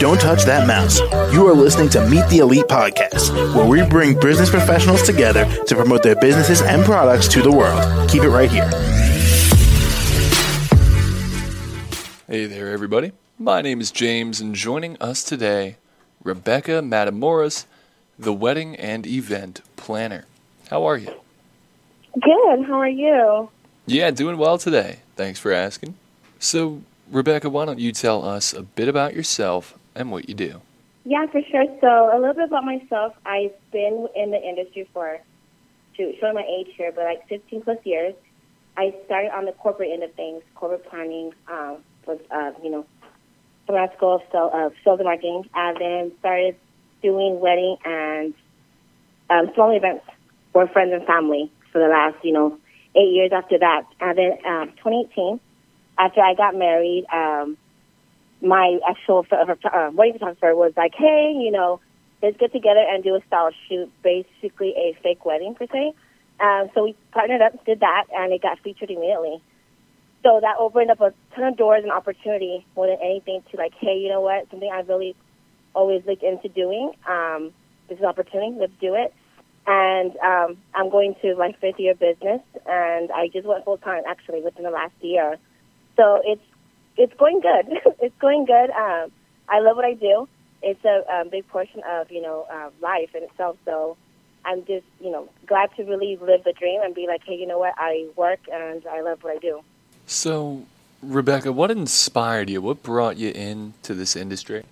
Don't touch that mouse. You are listening to Meet the Elite podcast, where we bring business professionals together to promote their businesses and products to the world. Keep it right here. Hey there, everybody. My name is James, and joining us today, Rebecca Matamoras, the wedding and event planner. How are you? Good. How are you? Yeah, doing well today. Thanks for asking. So, Rebecca, why don't you tell us a bit about yourself and what you do? Yeah, for sure. So, a little bit about myself. I've been in the industry for, to show my age here, but like 15 plus years. I started on the corporate end of things, corporate planning, um, was, uh, you know, from school of sales, uh, sales and marketing, and then started doing wedding and um, small events for friends and family for the last, you know, eight years after that. And then um, 2018, after I got married, um, my actual uh, wedding photographer was like, hey, you know, let's get together and do a style shoot, basically a fake wedding per se. Um, so we partnered up, did that, and it got featured immediately. So that opened up a ton of doors and opportunity more than anything to like, hey, you know what, something I really always looked into doing. Um, this is an opportunity, let's do it. And um, I'm going to my fifth year business, and I just went full time actually within the last year. So it's it's going good. it's going good. Um, I love what I do. It's a um, big portion of you know uh, life in itself. So I'm just you know glad to really live the dream and be like, hey, you know what? I work and I love what I do. So, Rebecca, what inspired you? What brought you into this industry?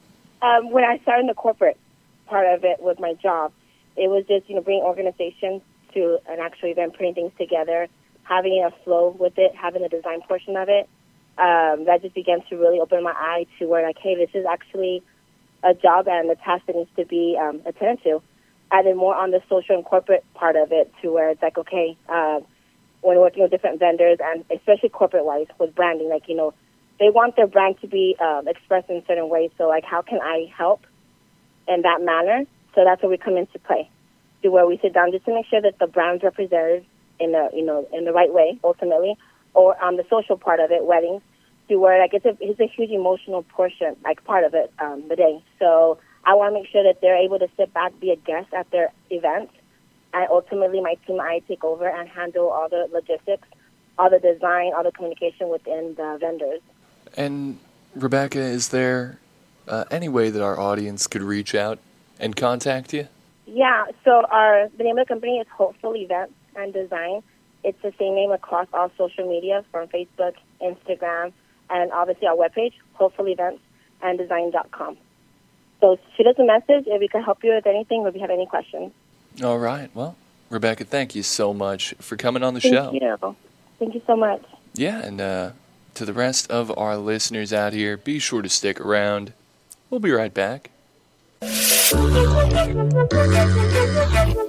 Um, when I started in the corporate part of it was my job. It was just you know bringing organizations to an actual event, putting things together, having a flow with it, having the design portion of it um, that just began to really open my eye to where like, hey, this is actually a job and a task that needs to be um, attended to. And then more on the social and corporate part of it to where it's like, okay, uh, when working with different vendors and especially corporate wise with branding, like, you know, they want their brand to be um, expressed in certain ways. So like, how can I help in that manner? So that's where we come into play to where we sit down just to make sure that the brand's represented in a, you know, in the right way ultimately or on the social part of it, weddings, to where like it's a it's a huge emotional portion, like part of it, um, the day. So I want to make sure that they're able to sit back, be a guest at their event, and ultimately my team I take over and handle all the logistics, all the design, all the communication within the vendors. And Rebecca, is there uh, any way that our audience could reach out and contact you? Yeah. So our the name of the company is Hopeful Events and Design. It's the same name across all social media from Facebook, Instagram, and obviously our webpage, hopefulevents.and So shoot us a message if we can help you with anything or if you have any questions. All right. Well, Rebecca, thank you so much for coming on the thank show. Thank you. Thank you so much. Yeah, and uh, to the rest of our listeners out here, be sure to stick around. We'll be right back.